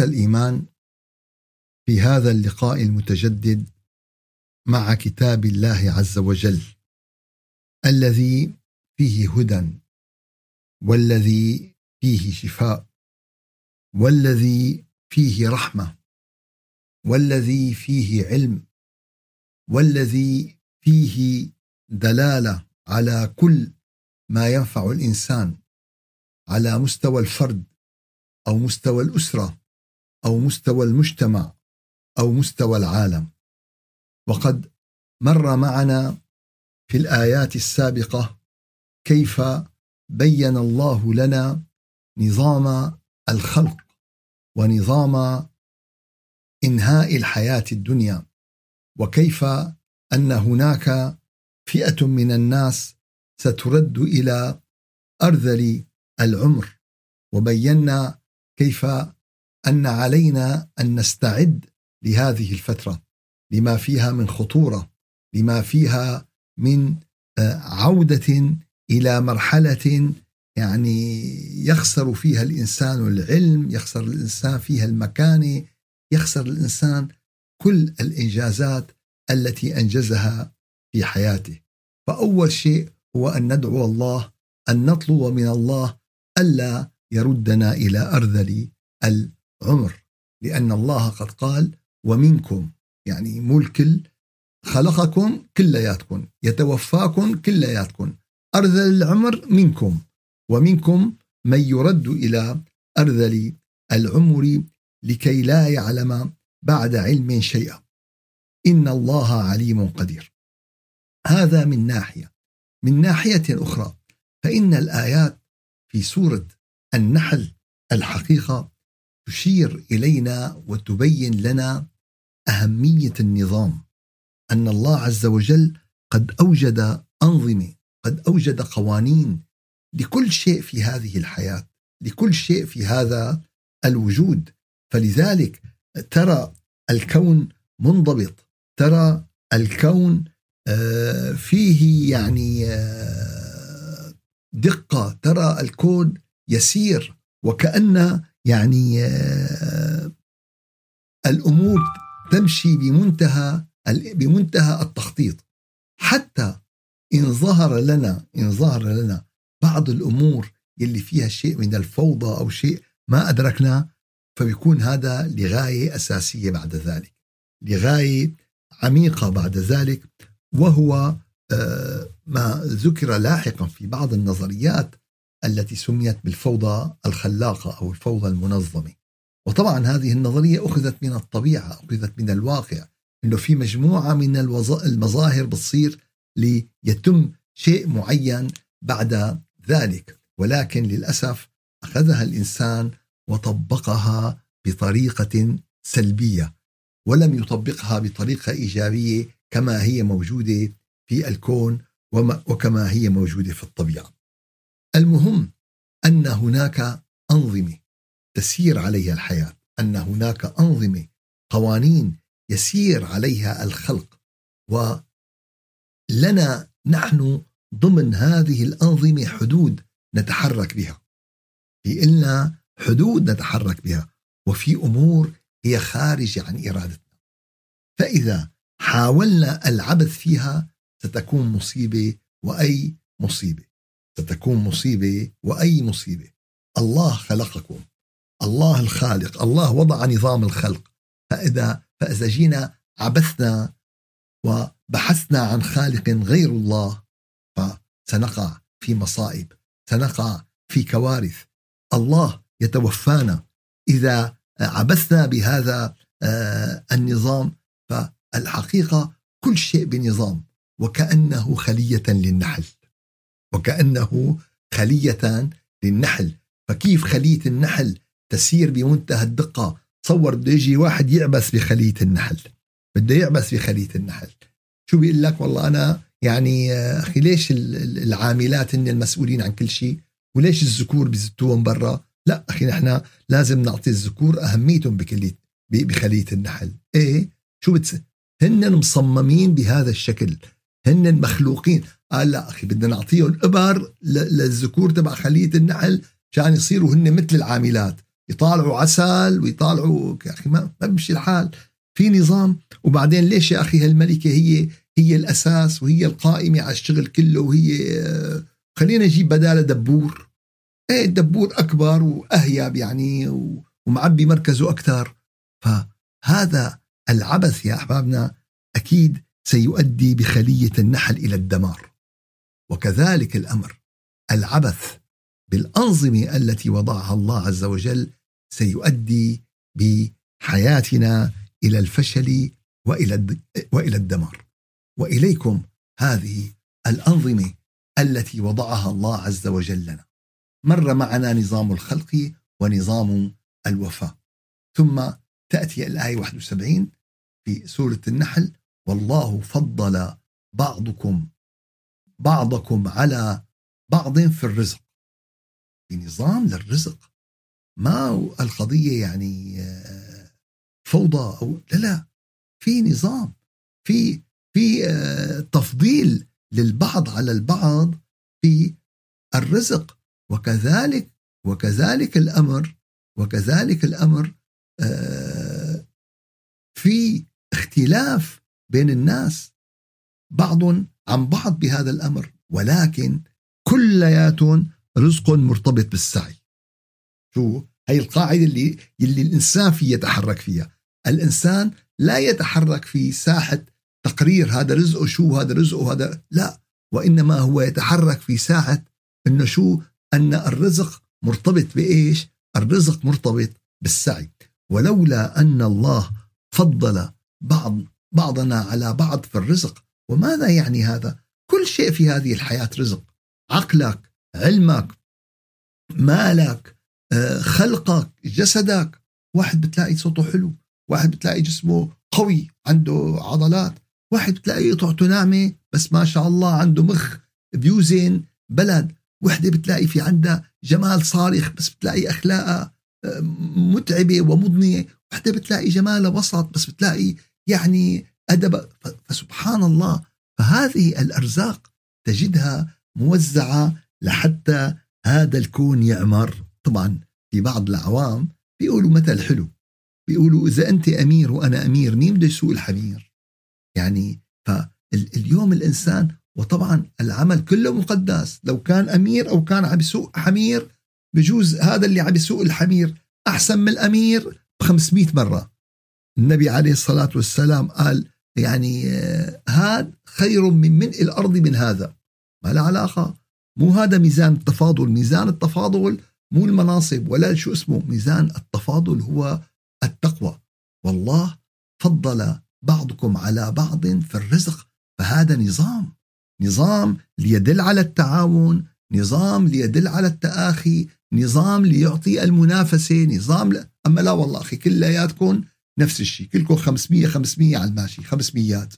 الإيمان في هذا اللقاء المتجدد مع كتاب الله عز وجل الذي فيه هدى والذي فيه شفاء والذي فيه رحمة والذي فيه علم والذي فيه دلالة على كل ما ينفع الإنسان على مستوى الفرد أو مستوى الأسرة أو مستوى المجتمع أو مستوى العالم. وقد مر معنا في الآيات السابقة كيف بين الله لنا نظام الخلق ونظام إنهاء الحياة الدنيا وكيف أن هناك فئة من الناس سترد إلى أرذل العمر. وبينا كيف أن علينا أن نستعد لهذه الفترة لما فيها من خطورة لما فيها من آه، عودة إلى مرحلة يعني يخسر فيها الإنسان العلم، يخسر الإنسان فيها المكانه، يخسر الإنسان كل الإنجازات التي أنجزها في حياته. فأول شيء هو أن ندعو الله أن نطلب من الله ألا يردنا إلى أرذل العمر، لأن الله قد قال: ومنكم يعني مو الكل خلقكم كلياتكم يتوفاكم كلياتكم أرذل العمر منكم ومنكم من يرد إلى أرذل العمر لكي لا يعلم بعد علم شيئا. إن الله عليم قدير. هذا من ناحية. من ناحية أخرى فإن الآيات في سورة النحل الحقيقة تشير إلينا وتبين لنا أهمية النظام أن الله عز وجل قد أوجد أنظمة قد أوجد قوانين لكل شيء في هذه الحياة لكل شيء في هذا الوجود. فلذلك ترى الكون منضبط ترى الكون آه، فيه يعني آه، دقة ترى الكون يسير وكأن يعني آه، الأمور تمشي بمنتهى بمنتهى التخطيط. حتى إن ظهر لنا إن ظهر لنا بعض الأمور يلي فيها شيء من الفوضى أو شيء ما أدركنا فبيكون هذا لغاية أساسية بعد ذلك. لغاية عميقة بعد ذلك وهو آه، ما ذكر لاحقا في بعض النظريات التي سميت بالفوضى الخلاقة أو الفوضى المنظمة. وطبعا هذه النظرية أخذت من الطبيعة أخذت من الواقع أنه في مجموعة من المظاهر بتصير ليتم شيء معين بعد ذلك. ولكن للأسف أخذها الإنسان وطبقها بطريقة سلبية ولم يطبقها بطريقة إيجابية كما هي موجودة في الكون وكما هي موجودة في الطبيعة. المهم أن هناك أنظمة تسير عليها الحياة أن هناك أنظمة قوانين يسير عليها الخلق. ولنا نحن ضمن هذه الأنظمة حدود نتحرك بها. في إلنا حدود نتحرك بها وفي أمور هي خارج عن إرادتنا. فإذا حاولنا العبث فيها ستكون مصيبة وأي مصيبة. ستكون مصيبة وأي مصيبة. الله خلقكم. الله الخالق. الله وضع نظام الخلق. فإذا فإذا جينا عبثنا وبحثنا عن خالق غير الله فسنقع في مصائب سنقع في كوارث. الله يتوفانا. إذا عبثنا بهذا آه، النظام فالحقيقة كل شيء بنظام وكأنه خلية للنحل. وكأنه خلية للنحل. فكيف خلية النحل تسير بمنتهى الدقة؟ تصور بده يجي واحد يعبس بخلية النحل. بده يعبس بخلية النحل. شو بيقول لك؟ والله أنا يعني آه، أخي ليش العاملات هن المسؤولين عن كل شيء؟ وليش الذكور بزتوهم برا؟ لا أخي نحن لازم نعطي الذكور أهميتهم بكلية بخلية النحل. إيه؟ شو بتس... هن مصممين بهذا الشكل. هن مخلوقين. قال لا أخي بدنا نعطيهم إبر للذكور تبع خلية النحل عشان يصيروا هن مثل العاملات. يطالعوا عسل ويطالعوا يا أخي ما بمشي الحال. في نظام وبعدين ليش يا أخي هالملكة هي هي الأساس وهي القائمة على الشغل كله وهي خلينا نجيب بدالها دبور. إيه الدبور أكبر وأهيب يعني ومعبي مركزه أكثر. فهذا العبث يا أحبابنا أكيد سيؤدي بخلية النحل إلى الدمار. وكذلك الأمر العبث بالأنظمة التي وضعها الله عز وجل سيؤدي بحياتنا إلى الفشل وإلى وإلى الدمار. وإليكم هذه الأنظمة التي وضعها الله عز وجل لنا. مر معنا نظام الخلق ونظام الوفاء. ثم تأتي الآية 71 في سورة النحل والله فضل بعضكم بعضكم على بعض في الرزق. في نظام للرزق. ما القضية يعني آه، فوضى أو لا لا. في نظام. في في آه، تفضيل للبعض على البعض في الرزق. وكذلك وكذلك الأمر وكذلك الأمر آه، في اختلاف بين الناس. بعض عن بعض بهذا الأمر ولكن كليات رزق مرتبط بالسعي. شو؟ هي القاعدة اللي اللي الإنسان فيه يتحرك فيها. الإنسان لا يتحرك في ساحة تقرير هذا رزقه شو هذا رزقه هذا لا. وإنما هو يتحرك في ساحة أنه شو؟ أن الرزق مرتبط بإيش؟ الرزق مرتبط بالسعي. ولولا أن الله فضل بعض بعضنا على بعض في الرزق وماذا يعني هذا؟ كل شيء في هذه الحياة رزق. عقلك علمك مالك آه، خلقك جسدك. واحد بتلاقي صوته حلو واحد بتلاقي جسمه قوي عنده عضلات. واحد بتلاقي قطعته ناعمة بس ما شاء الله عنده مخ بيوزن بلد. وحدة بتلاقي في عندها جمال صارخ بس بتلاقي أخلاقها آه، متعبة ومضنية. وحدة بتلاقي جمالها وسط بس بتلاقي يعني أدب. فسبحان الله فهذه الأرزاق تجدها موزعة لحتى هذا الكون يعمر. طبعا في بعض العوام بيقولوا مثل حلو بيقولوا إذا أنت أمير وأنا أمير مين بده يسوق الحمير يعني فاليوم الإنسان وطبعا العمل كله مقدس. لو كان أمير أو كان عم يسوق حمير بجوز هذا اللي عم يسوق الحمير أحسن من الأمير ب 500 مرة. النبي عليه الصلاة والسلام قال يعني هذا خير من ملء الأرض من هذا. ما له علاقة. مو هذا ميزان التفاضل. ميزان التفاضل مو المناصب ولا شو اسمه ميزان التفاضل هو التقوى. والله فضل بعضكم على بعض في الرزق. فهذا نظام. نظام ليدل على التعاون نظام ليدل على التآخي نظام ليعطي المنافسة نظام ل... أما لا والله أخي كلياتكم نفس الشيء كلكم 500 500 على الماشي 500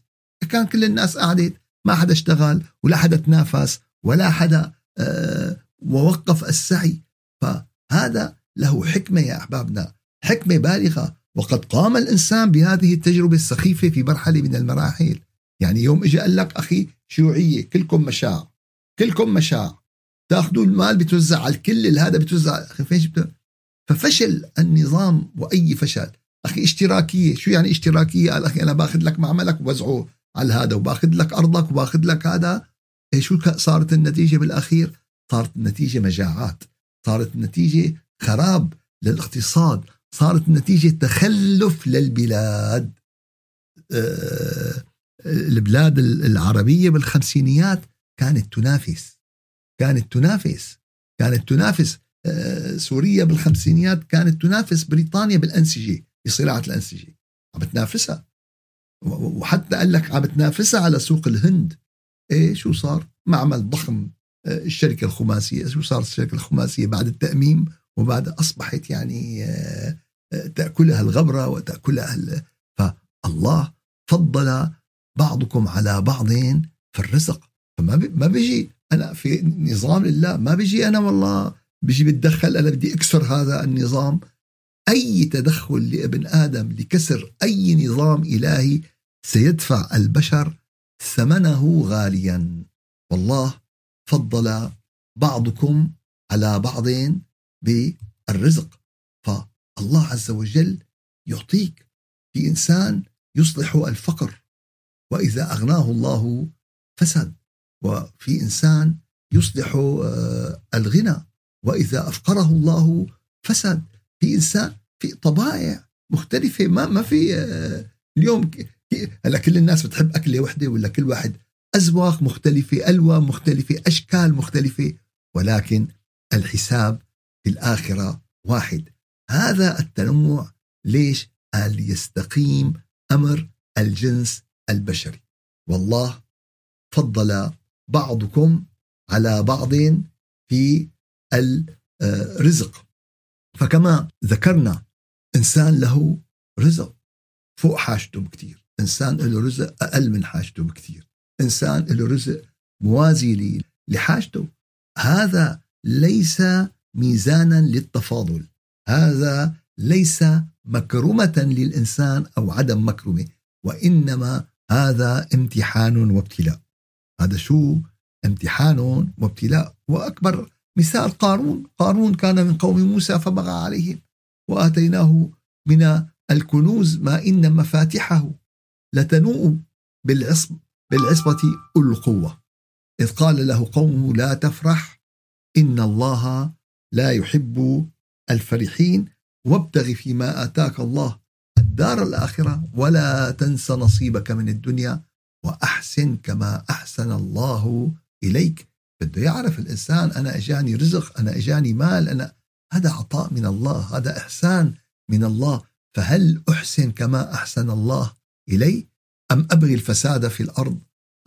كان كل الناس قعدت ما حدا اشتغل ولا حدا تنافس ولا حدا آه ووقف السعي. فهذا له حكمة يا أحبابنا حكمة بالغة. وقد قام الإنسان بهذه التجربة السخيفة في مرحلة من المراحل. يعني يوم اجى قال لك أخي شيوعية كلكم مشاع كلكم مشاع. تاخذوا المال بتوزع على الكل هذا بتوزع فيش ففشل النظام وأي فشل. أخي اشتراكية. شو يعني اشتراكية؟ قال أخي أنا باخذ لك معملك ووزعه على هذا وباخذ لك أرضك وباخذ لك هذا. إيه شو صارت النتيجة بالأخير؟ صارت النتيجة مجاعات. صارت النتيجة خراب للاقتصاد. صارت النتيجة تخلف للبلاد. آه، البلاد العربية بالخمسينيات كانت تنافس. كانت تنافس. كانت تنافس. آه، سوريا بالخمسينيات كانت تنافس. بريطانيا بالأنسجة. بصناعة الأنسجة عم بتنافسها وحتى قال لك عم بتنافسها على سوق الهند. إيه شو صار؟ معمل ضخم آه، الشركة الخماسية. شو صارت الشركة الخماسية بعد التأميم؟ وبعد أصبحت يعني آه، آه، تأكلها الغبرة وتأكلها فالله فضل بعضكم على بعض في الرزق. فما ما بيجي أنا في نظام الله ما بيجي أنا والله. بيجي بتدخل أنا بدي أكسر هذا النظام. أي تدخل لابن آدم لكسر أي نظام إلهي سيدفع البشر ثمنه غاليا. والله فضل بعضكم على بعض بالرزق. ف الله عز وجل يعطيك في إنسان يصلح الفقر. وإذا أغناه الله فسد وفي إنسان يصلح آه، الغنى. وإذا أفقره الله فسد في إنسان في طبائع مختلفة ما ما في آه، اليوم هلأ كل الناس بتحب أكلة وحدة ولا كل واحد؟ أذواق مختلفة ألوان مختلفة أشكال مختلفة ولكن الحساب في الآخرة واحد. هذا التنوع ليش؟ قال ليستقيم أمر الجنس البشري. والله فضل بعضكم على بعض في الرزق فكما ذكرنا إنسان له رزق فوق حاجته بكثير إنسان له رزق أقل من حاجته بكثير إنسان له رزق موازي لحاجته. هذا ليس ميزانا للتفاضل. هذا ليس مكرمة للإنسان أو عدم مكرمة وإنما هذا امتحان وابتلاء. هذا شو؟ امتحان وابتلاء. وأكبر مثال قارون. قارون كان من قوم موسى فبغى عليهم. وآتيناه من الكنوز ما إن مفاتحه لتنوء بالعصب بالعصبة أولو القوة. إذ قال له قومه لا تفرح إن الله لا يحب الفرحين وابتغ فيما آتاك الله الدار الآخرة ولا تنس نصيبك من الدنيا وأحسن كما أحسن الله إليك. بده يعرف الإنسان أنا إجاني رزق أنا إجاني مال أنا هذا عطاء من الله هذا إحسان من الله. فهل أحسن كما أحسن الله إلي؟ أم أبغي الفساد في الأرض؟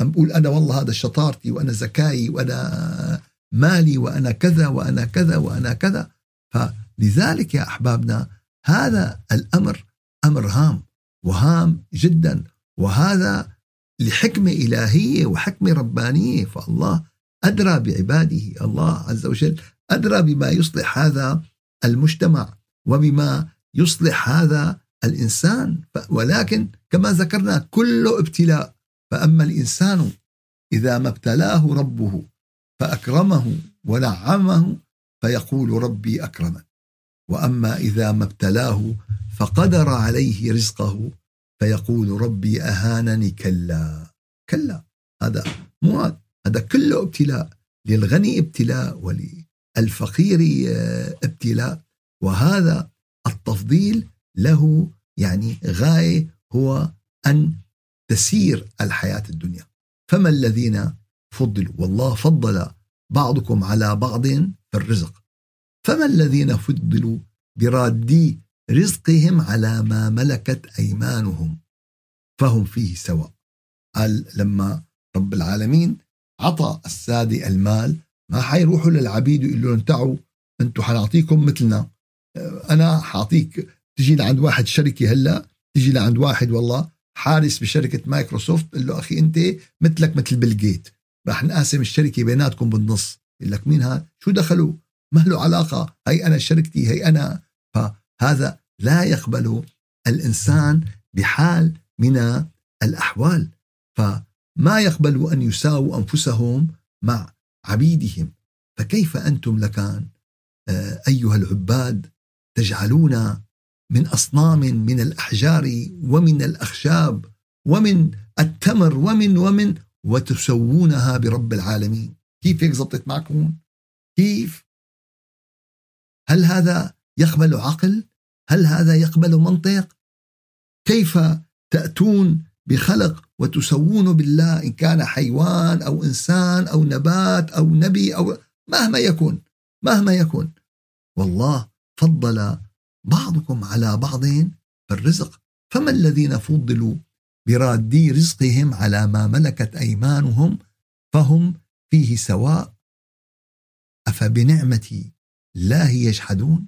أم أقول أنا والله هذا شطارتي وأنا ذكائي وأنا مالي وأنا كذا وأنا كذا وأنا كذا. فلذلك يا أحبابنا هذا الأمر أمر هام وهام جدا. وهذا لحكمة إلهية وحكمة ربانية. فالله أدرى بعباده. الله عز وجل أدرى بما يصلح هذا المجتمع وبما يصلح هذا الإنسان. ولكن كما ذكرنا كله ابتلاء فأما الإنسان إذا ما ابتلاه ربه فأكرمه ونعمه فيقول ربي أكرمن وأما إذا ما ابتلاه فقدر عليه رزقه فيقول ربي أهانني كلا. كلا. هذا مو هذا. كله ابتلاء للغني ابتلاء وللفقير آه، ابتلاء. وهذا التفضيل له يعني غاية هو أن تسير الحياة الدنيا. فما الذين فضلوا؟ والله فضل بعضكم على بعض في الرزق. فما الذين فضلوا برادي رزقهم على ما ملكت أيمانهم؟ فهم فيه سواء. قال لما رب العالمين عطى السادة المال ما حيروحوا للعبيد ويقولوا لهم تعوا أنتم حنعطيكم مثلنا. أنا حاعطيك تجي لعند واحد شركة هلأ تجي لعند واحد والله حارس بشركة مايكروسوفت قال له أخي أنت مثلك مثل بيل جيت. رح نقاسم الشركة بيناتكم بالنص. يقول لك مين هذا؟ شو دخلوا؟ ما له علاقة. هي أنا شركتي هي أنا. فهذا لا يقبل الإنسان بحال من الأحوال. فما يقبل أن يساووا أنفسهم مع عبيدهم. فكيف أنتم لكان؟ آه، أيها العباد تجعلون من أصنام من الأحجار ومن الأخشاب ومن التمر ومن ومن وتسوونها برب العالمين. كيف هيك زبطت معكم؟ كيف؟ هل هذا يقبل عقل؟ هل هذا يقبل منطق؟ كيف تأتون بخلق وتسوون بالله إن كان حيوان أو إنسان أو نبات أو نبي أو مهما يكون مهما يكون. والله فضل بعضكم على بعض في الرزق. فما الذين فضلوا برادي رزقهم على ما ملكت أيمانهم فهم فيه سواء؟ أفبنعمة الله يجحدون؟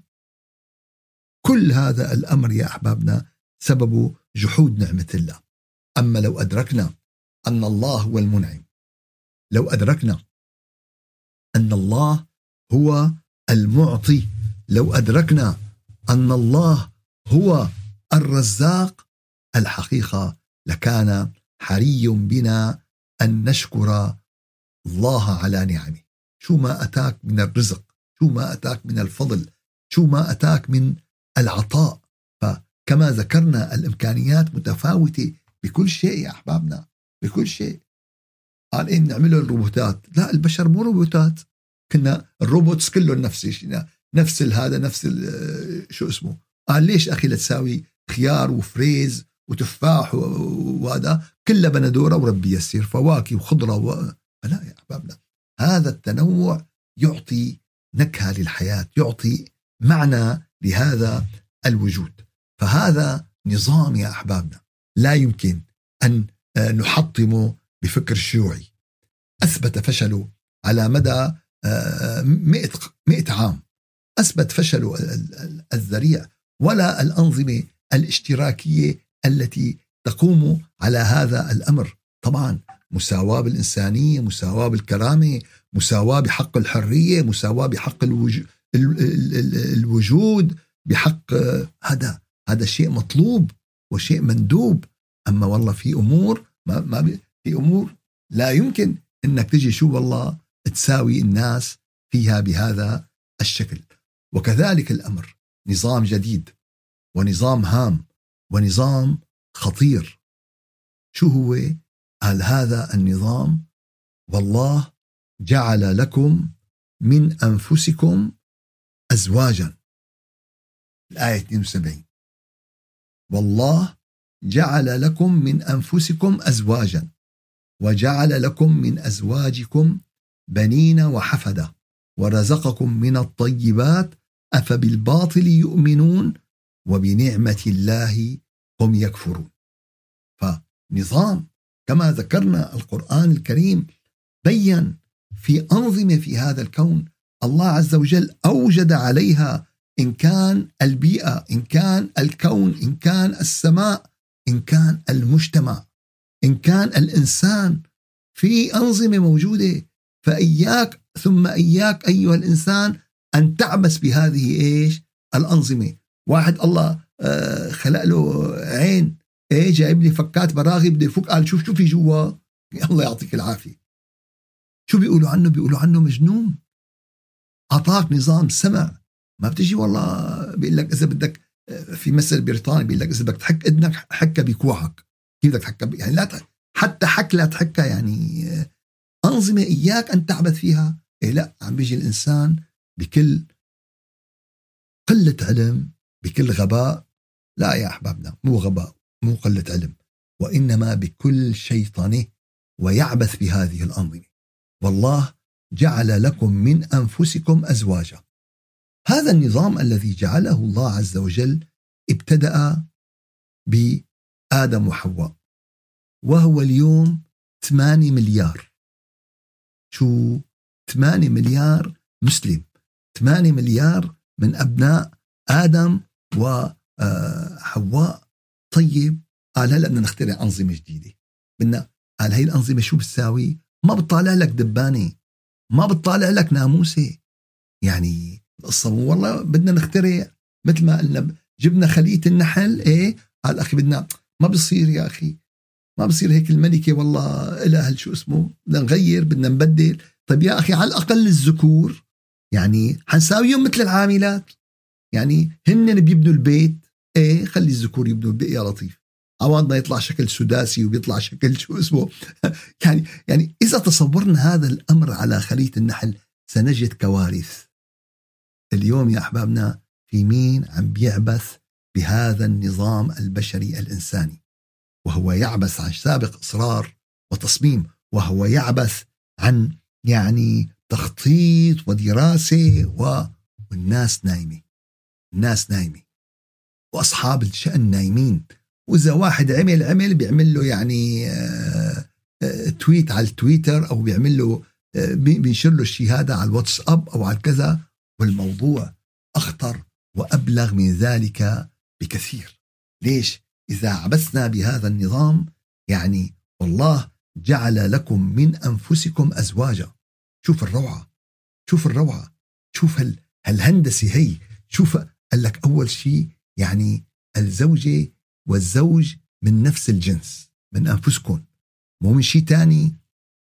كل هذا الأمر يا أحبابنا سبب جحود نعمة الله. أما لو أدركنا أن الله هو المنعم لو أدركنا أن الله هو المعطي لو أدركنا أن الله هو الرزاق الحقيقة لكان حري بنا أن نشكر الله على نعمه. شو ما أتاك من الرزق شو ما أتاك من الفضل شو ما أتاك من العطاء. فكما ذكرنا الإمكانيات متفاوتة بكل شيء يا أحبابنا بكل شيء. قال إيه نعمله الروبوتات لا البشر مو روبوتات. كنا ال robots كلهم نفس الشيء نفس هذا نفس شو اسمه؟ قال ليش أخي لتساوي خيار وفريز وتفاح وهذا؟ كلها بندوره وربي يسير فواكه وخضرة و... لا يا أحبابنا. هذا التنوع يعطي نكهة للحياة يعطي معنى لهذا الوجود. فهذا نظام يا أحبابنا. لا يمكن أن نحطمه بفكر شيوعي أثبت فشله على مدى مئة, مئة عام. أثبت فشله الذريع ولا الأنظمة الاشتراكية التي تقوم على هذا الأمر. طبعا مساواة بالإنسانية مساواة بالكرامة مساواة بحق الحرية مساواة بحق الوجود بحق هذا هذا شيء مطلوب. وشيء مندوب. أما والله في أمور ما ما في أمور لا يمكن إنك تجي شو والله تساوي الناس فيها بهذا الشكل. وكذلك الأمر نظام جديد ونظام هام ونظام خطير. شو هو؟ قال هذا النظام والله جعل لكم من أنفسكم ازواجا. الآية 72 والله جعل لكم من أنفسكم أزواجا وجعل لكم من أزواجكم بنين وحفدة ورزقكم من الطيبات أفبالباطل يؤمنون وبنعمة الله هم يكفرون. فنظام كما ذكرنا القرآن الكريم بين في أنظمة في هذا الكون الله عز وجل أوجد عليها إن كان البيئة إن كان الكون إن كان السماء إن كان المجتمع. إن كان الإنسان في أنظمة موجودة فإياك ثم إياك أيها الإنسان أن تعبس بهذه إيش؟ الأنظمة، واحد الله آه، خلق له عين إيه جايب لي فكات براغي بده يفك قال شوف شو في جوا. الله يعطيك العافية. شو بيقولوا عنه؟ بيقولوا عنه مجنون. أعطاك نظام سمع. ما بتجي والله بيقول لك إذا بدك في مثل بريطاني بيقول لك إذا بدك تحك اذنك حكها بكوعك. كيف بدك تحكها؟ يعني لا حتى حك لا تحكها يعني أنظمة إياك أن تعبث فيها. إيه لا عم بيجي الإنسان بكل قلة علم بكل غباء. لا يا أحبابنا مو غباء مو قلة علم. وإنما بكل شيطنه ويعبث بهذه الأنظمة. والله جعل لكم من أنفسكم أزواجا. هذا النظام الذي جعله الله عز وجل ابتدأ بآدم وحواء وهو اليوم 8 مليار. شو؟ 8 مليار مسلم 8 مليار من أبناء آدم وحواء آه، طيب قال هلا بدنا نخترع أنظمة جديدة. بدنا قال هي الأنظمة شو بتساوي؟ ما بتطالع لك دبانة ما بتطالع لك ناموسة. يعني القصة والله بدنا نخترع مثل ما قلنا جبنا خليه النحل إيه؟ قال أخي بدنا ما بصير يا أخي ما بصير هيك الملكة والله لها شو اسمه بدنا نغير بدنا نبدل. طيب يا أخي على الأقل الذكور يعني حنساويهم مثل العاملات. يعني هن بيبنوا البيت إيه؟ خلي الذكور يبنوا البيت يا لطيف. عوضنا يطلع شكل سداسي وبيطلع شكل شو اسمه. يعني يعني إذا تصورنا هذا الأمر على خليه النحل سنجد كوارث. اليوم يا أحبابنا في مين عم بيعبث بهذا النظام البشري الإنساني؟ وهو يعبث عن سابق إصرار وتصميم وهو يعبث عن يعني تخطيط ودراسة والناس نايمة. الناس نايمة. وأصحاب الشأن نايمين. وإذا واحد عمل عمل بيعمل له يعني آه، آه، تويت على التويتر أو بيعمل له آه، بينشر له هذا على الواتساب أو على كذا والموضوع أخطر وأبلغ من ذلك بكثير. ليش؟ إذا عبثنا بهذا النظام يعني والله جعل لكم من أنفسكم أزواجا. شوف الروعة شوف الروعة شوف هالهندسة هي شوف قال لك أول شيء يعني الزوجة والزوج من نفس الجنس من أنفسكم مو من شيء ثاني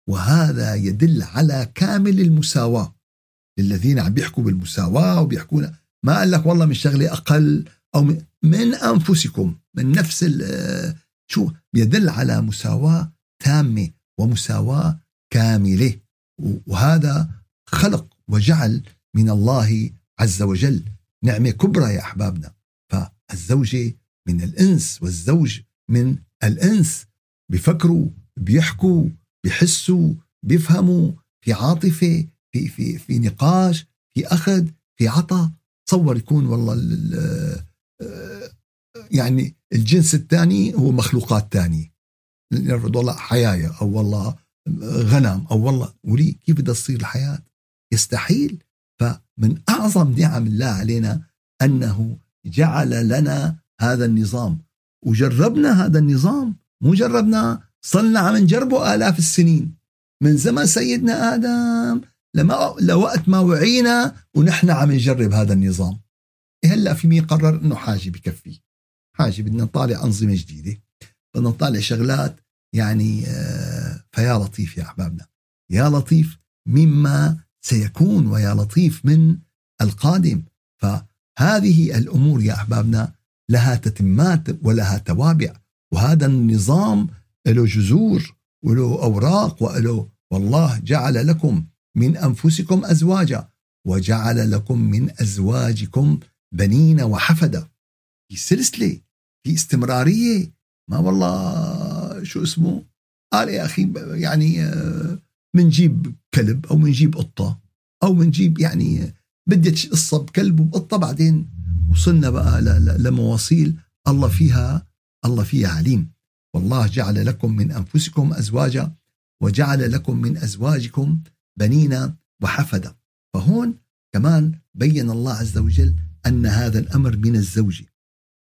وهذا يدل على كامل المساواة. للذين عم بيحكوا بالمساواة وبيحكونا ما قال لك والله من شغله أقل أو من أنفسكم من نفس شو؟ يدل على مساواة تامة ومساواة كاملة. وهذا خلق وجعل من الله عز وجل نعمة كبرى يا أحبابنا. فالزوجة من الإنس والزوج من الإنس بيفكروا بيحكوا بيحسوا بيفهموا في عاطفة في في في نقاش في أخذ في عطاء تصور يكون والله يعني الجنس الثاني هو مخلوقات ثانية. والله حيايا أو والله غنم أو والله ولي. كيف بدها تصير الحياة؟ يستحيل. فمن أعظم نعم الله علينا أنه جعل لنا هذا النظام. وجربنا هذا النظام. مو جربنا صلنا عم نجربه آلاف السنين. من زمن سيدنا آدم لما لوقت ما وعينا ونحن عم نجرب هذا النظام. هلا في مين قرر إنه حاجة بكفي. حاجة بدنا نطالع أنظمة جديدة. بدنا نطالع شغلات يعني آه، فيا لطيف يا أحبابنا. يا لطيف مما سيكون ويا لطيف من القادم. فهذه الأمور يا أحبابنا لها تتمات ولها توابع. وهذا النظام له جذور وله أوراق وله والله جعل لكم من أنفسكم أزواجا وجعل لكم من أزواجكم بنين وحفدا. في سلسله في استمرارية. ما والله شو اسمه؟ قال يا أخي يعني منجيب آه، كلب أو منجيب قطة أو منجيب يعني بدت قصة بكلب وبقطه بعدين. وصلنا بقى لمواصيل. الله فيها الله فيها عليم. والله جعل لكم من أنفسكم أزواجا وجعل لكم من أزواجكم بنين وحفدا. فهون كمان بين الله عز وجل أن هذا الأمر من الزوج.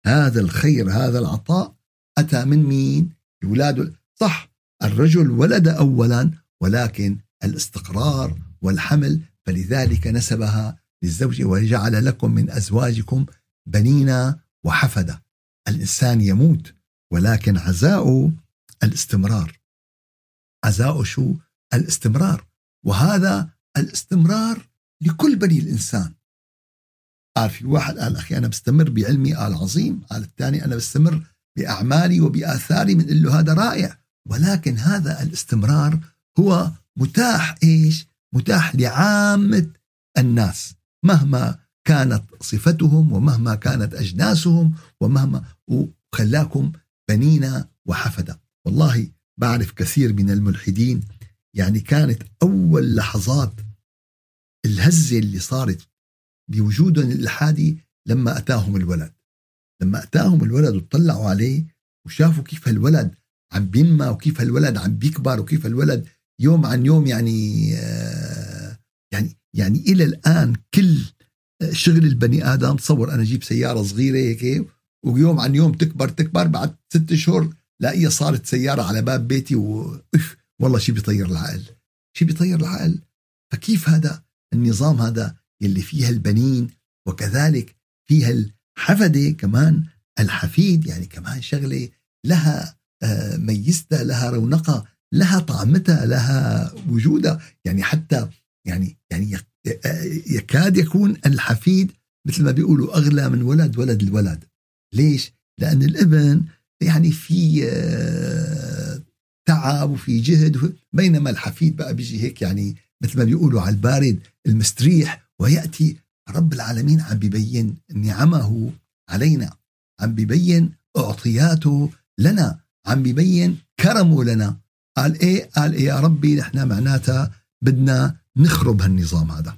هذا الخير هذا العطاء أتى من مين؟ اولاده صح الرجل ولد اولا ولكن الاستقرار والحمل فلذلك نسبها للزوج وجعل لكم من أزواجكم بنين وحفده الإنسان يموت ولكن عزاؤه الاستمرار. عزاؤه شو؟ الاستمرار. وهذا الاستمرار لكل بني الإنسان. قال في واحد قال أخي أنا بستمر بعلمي قال عظيم. قال الثاني أنا بستمر بأعمالي وبآثاري من له هذا رائع. ولكن هذا الاستمرار هو متاح إيش؟ متاح لعامة الناس. مهما كانت صفتهم ومهما كانت أجناسهم ومهما وخلاكم بنين وحفدا. والله بعرف كثير من الملحدين يعني كانت أول لحظات الهزة اللي صارت بوجودهم الإلحادي لما أتاهم الولد. لما أتاهم الولد وطلعوا عليه وشافوا كيف هالولد عم بينمى وكيف هالولد عم بيكبر وكيف هالولد يوم عن يوم يعني آه، يعني يعني إلى الآن كل شغل البني آدم تصور أنا أجيب سيارة صغيرة هيك ويوم عن يوم تكبر تكبر بعد ست اشهر لاقيها صارت سيارة على باب بيتي و والله شيء بيطير العقل. شيء بيطير العقل. فكيف هذا النظام هذا يلي فيها البنين وكذلك فيها الحفدة كمان الحفيد يعني كمان شغلة لها آه، ميزتها لها رونقها لها طعمتها لها وجودها. يعني حتى يعني يعني يكاد يكون الحفيد مثل ما بيقولوا أغلى من ولد ولد الولد. ليش؟ لأن الابن يعني في آه، تعب وفي جهد بينما الحفيد بقى بيجي هيك يعني مثل ما بيقولوا على البارد المستريح ويأتي رب العالمين عم بيبين نعمه علينا عم بيبين أعطياته لنا عم بيبين كرمه لنا. قال إيه؟ قال إيه؟ يا ربي نحن معناتها بدنا نخرب هالنظام هذا.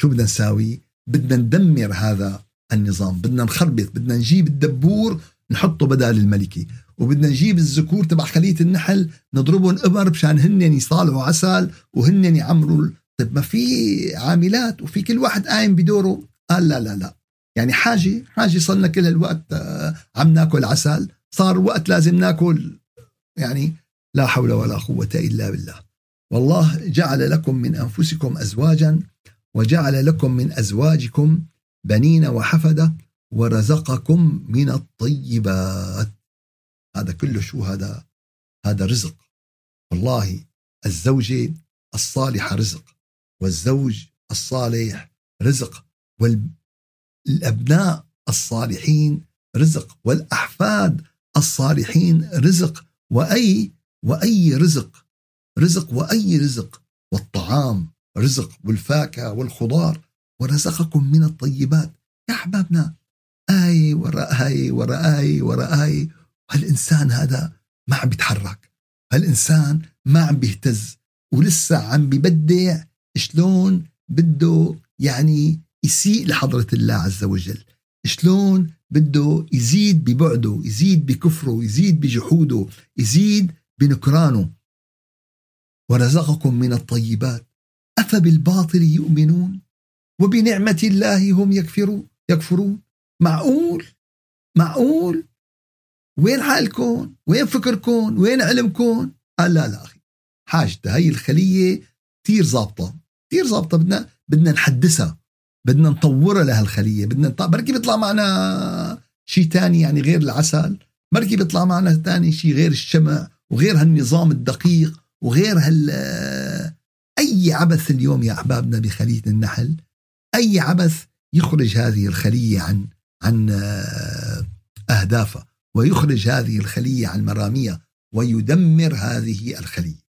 شو بدنا نساوي؟ بدنا ندمر هذا النظام بدنا نخربط بدنا نجيب الدبور نحطه بدل الملكي. وبدنا نجيب الذكور تبع خلية النحل نضربهم إبر مشان هن يصالحوا عسل وهن يعمروا طيب ما في عاملات وفي كل واحد قايم بدوره. قال لا لا لا. يعني حاجة حاجة صلنا كل هالوقت آه، عم ناكل عسل. صار وقت لازم ناكل. يعني لا حول ولا قوة إلا بالله. والله جعل لكم من أنفسكم ازواجا وجعل لكم من أزواجكم بنين وحفدة ورزقكم من الطيبات. هذا كله شو؟ هذا هذا رزق. والله الزوجة الصالحة رزق والزوج الصالح رزق والأبناء الصالحين رزق والأحفاد الصالحين رزق وأي وأي رزق رزق وأي رزق. والطعام رزق والفاكهة والخضار. ورزقكم من الطيبات. يا أحبابنا آية وراء آية وراء آية وراء آية هالإنسان هذا ما عم بيتحرك. هالإنسان ما عم بيهتز ولسه عم ببدع شلون بده يعني يسيء لحضرة الله عز وجل. شلون بده يزيد ببعده يزيد بكفره يزيد بجحوده يزيد بنكرانه. ورزقكم من الطيبات. أفبالباطل يؤمنون؟ وبنعمة الله هم يكفرون يكفرون؟ معقول؟ معقول؟ وين عقلكم وين فكركم؟ وين علمكم؟ قال لا لا أخي حاجته هي الخلية كثير ظابطة كثير ظابطة بدنا بدنا نحدثها بدنا نطورها لهالخلية بدنا نط... بركي بيطلع معنا شيء تاني يعني غير العسل بركي بيطلع معنا تاني شيء غير الشمع وغير هالنظام الدقيق وغير هال أي عبث اليوم يا أحبابنا بخلية النحل أي عبث يخرج هذه الخلية عن عن أهدافها. ويخرج هذه الخلية عن مراميها ويدمر هذه الخلية.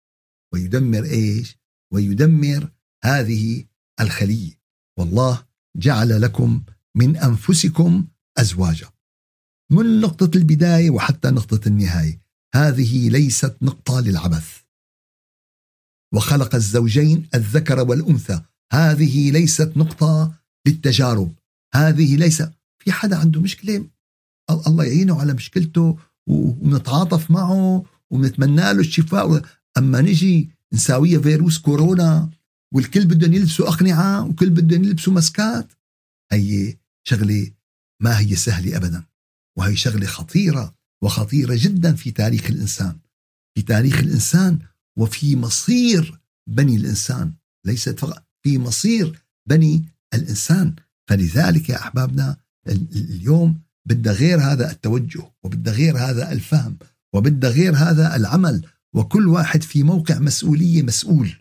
ويدمر إيش؟ ويدمر هذه الخلية. والله جعل لكم من أنفسكم أزواجا. من نقطة البداية وحتى نقطة النهاية. هذه ليست نقطة للعبث. وخلق الزوجين الذكر والأنثى. هذه ليست نقطة للتجارب. هذه ليس في حدا عنده مشكلة. الله يعينه على مشكلته ونتعاطف معه ونتمنى له الشفاء. أما نجي نساويها فيروس كورونا والكل بدهم يلبسوا أقنعة وكل بدهم يلبسوا مسكات هي شغلة ما هي سهلة أبدا وهي شغلة خطيرة وخطيرة جدا في تاريخ الإنسان. في تاريخ الإنسان وفي مصير بني الإنسان ليست فقط في مصير بني الإنسان. فلذلك يا أحبابنا اليوم بدها غير هذا التوجه وبدها غير هذا الفهم وبدها غير هذا العمل وكل واحد في موقع مسؤولية مسؤول.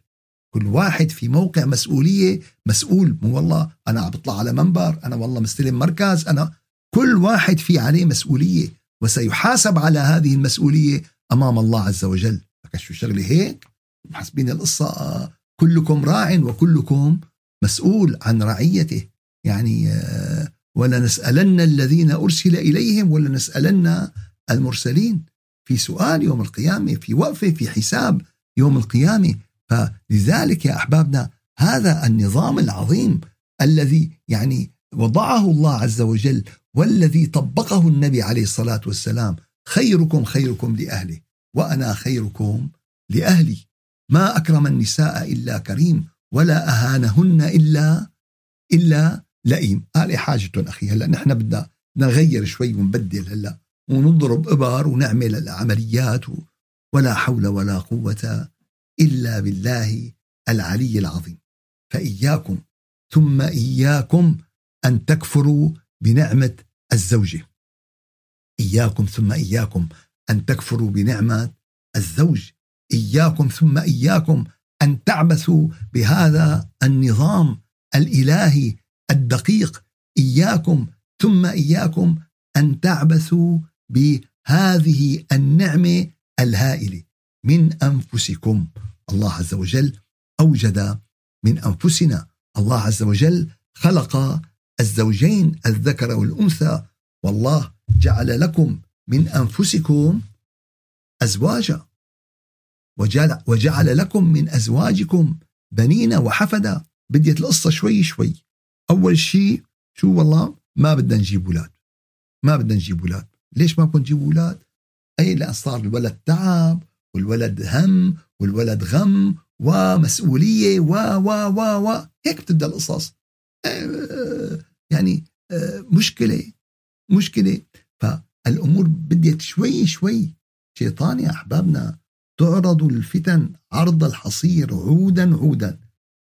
كل واحد في موقع مسؤولية مسؤول. مو والله أنا عم بطلع على منبر أنا والله مستلم مركز أنا كل واحد في عليه مسؤولية وسيحاسب على هذه المسؤولية أمام الله عز وجل. شو شغلة هيك؟ حاسبين القصة كلكم راع وكلكم مسؤول عن رعيته. يعني آه، ولا نسألن الذين أرسل إليهم ولا نسألن المرسلين في سؤال يوم القيامة في وقفة في حساب يوم القيامة. فلذلك يا أحبابنا هذا النظام العظيم الذي يعني وضعه الله عز وجل والذي طبقه النبي عليه الصلاة والسلام خيركم خيركم لأهله وأنا خيركم لأهلي. ما أكرم النساء إلا كريم ولا أهانهن إلا إلا لئيم. هذه حاجة أخي. هلأ نحن بدنا نغير شوي ونبدل هلأ ونضرب إبر ونعمل العمليات ولا حول ولا قوة إلا بالله العلي العظيم. فإياكم ثم إياكم أن تكفروا بنعمة الزوجة. إياكم ثم إياكم أن تكفروا بنعمة الزوج. إياكم ثم إياكم أن تعبثوا بهذا النظام الإلهي الدقيق إياكم ثم إياكم أن تعبثوا بهذه النعمة الهائلة من أنفسكم. الله عز وجل أوجد من أنفسنا. الله عز وجل خلق الزوجين الذكر والأنثى. والله جعل لكم من أنفسكم أزواجا. وجعل, وجعل لكم من أزواجكم بنين وحفدا. بديت القصة شوي شوي. أول شيء شو والله ما بدنا نجيب أولاد. ما بدنا نجيب أولاد. ليش ما بدنا نجيب أولاد؟ أي لأن صار الولد تعب والولد هم والولد غم ومسؤولية و و و و. هيك بتبدأ القصص. آه، يعني آه، مشكلة مشكلة. فالأمور بديت شوي شوي شيطان يا أحبابنا. تعرض الفتن عرض الحصير عودا عودا.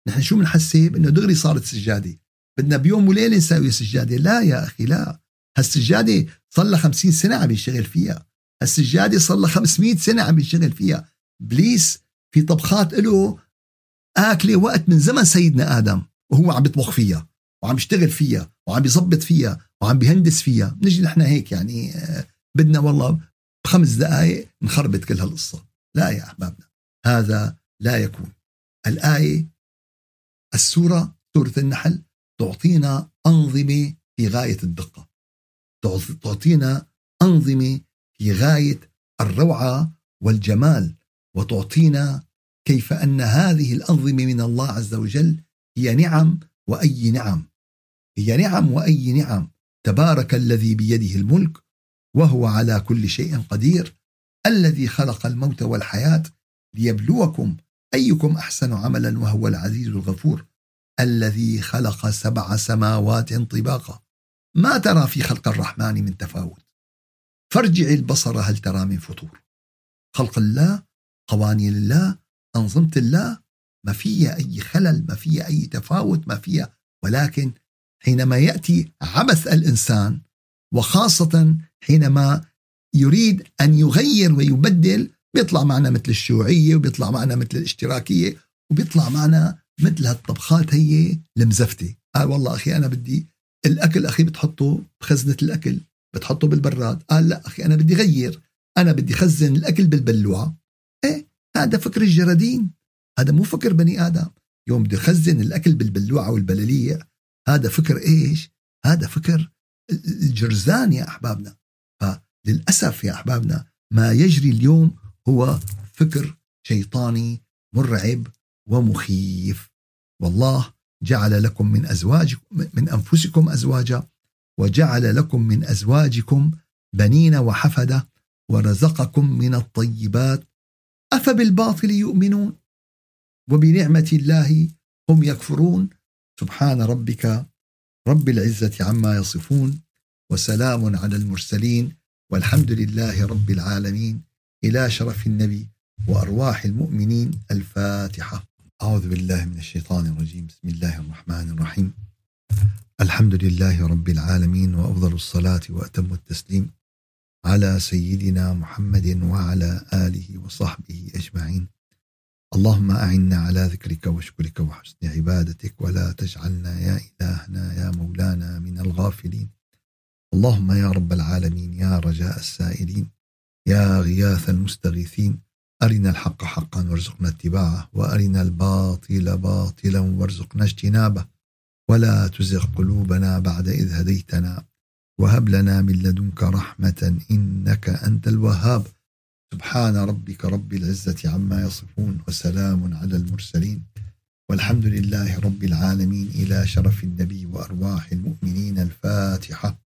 نحن شو بنحسب إنه دغري صارت سجادة. بدنا بيوم وليلة نساوي سجاده لا يا أخي لا. هالسجادة صار لها 50 سنة عم يشتغل فيها. هالسجادة صار لها 500 سنة عم يشتغل فيها. بليس في طبخات له آكلة وقت من زمن سيدنا آدم وهو عم يطبخ فيها وعم يشتغل فيها وعم يظبط فيها وعم بيهندس فيها. نجي نحن هيك يعني آه، بدنا والله بخمس دقائق نخربط كل هالقصة. لا يا أحبابنا هذا لا يكون. الآية السورة سورة النحل تعطينا أنظمة في غاية الدقة. تعطينا أنظمة في غاية الروعة والجمال وتعطينا كيف أن هذه الأنظمة من الله عز وجل هي نعم وأي نعم. هي نعم وأي نعم. تبارك الذي بيده الملك وهو على كل شيء قدير الذي خلق الموت والحياة ليبلوكم أيكم أحسن عملا وهو العزيز الغفور. الذي خلق سبع سماوات طباقا. ما ترى في خلق الرحمن من تفاوت. فارجع البصر هل ترى من فطور؟ خلق الله قوانين الله أنظمة الله ما فيها أي خلل ما فيها أي تفاوت ما فيها. ولكن حينما يأتي عبث الإنسان وخاصة حينما يريد أن يغير ويبدل بيطلع معنا مثل الشيوعية وبيطلع معنا مثل الاشتراكية وبيطلع معنا مثل هالطبخات هي المزفتة. قال والله أخي أنا بدي الأكل أخي بتحطه بخزنة الأكل بتحطه بالبراد. قال لا أخي أنا بدي غير أنا بدي خزن الأكل بالبلوعة. إيه؟ هذا فكر الجرادين. هذا مو فكر بني آدم. يوم بدي خزن الأكل بالبلوعة والبلالية هذا فكر إيش؟ هذا فكر الجرزان يا أحبابنا. فللأسف يا أحبابنا ما يجري اليوم هو فكر شيطاني مرعب ومخيف. والله جعل لكم من أزواجكم من أنفسكم أزواجا وجعل لكم من أزواجكم بنين وحفدة ورزقكم من الطيبات. أفبالباطل يؤمنون؟ وبنعمة الله هم يكفرون؟ سبحان ربك رب العزة عما يصفون وسلام على المرسلين والحمد لله رب العالمين. إلى شرف النبي وأرواح المؤمنين الفاتحة. أعوذ بالله من الشيطان الرجيم. بسم الله الرحمن الرحيم. الحمد لله رب العالمين وأفضل الصلاة وأتم التسليم على سيدنا محمد وعلى آله وصحبه أجمعين. اللهم أعنا على ذكرك وشكرك وحسن عبادتك ولا تجعلنا يا إلهنا يا مولانا من الغافلين. اللهم يا رب العالمين يا رجاء السائلين يا غياث المستغيثين أرنا الحق حقا وارزقنا اتباعه وأرنا الباطل باطلا وارزقنا اجتنابه. ولا تزغ قلوبنا بعد إذ هديتنا. وهب لنا من لدنك رحمة إنك أنت الوهاب. سبحان ربك رب العزة عما يصفون وسلام على المرسلين. والحمد لله رب العالمين إلى شرف النبي وأرواح المؤمنين الفاتحة.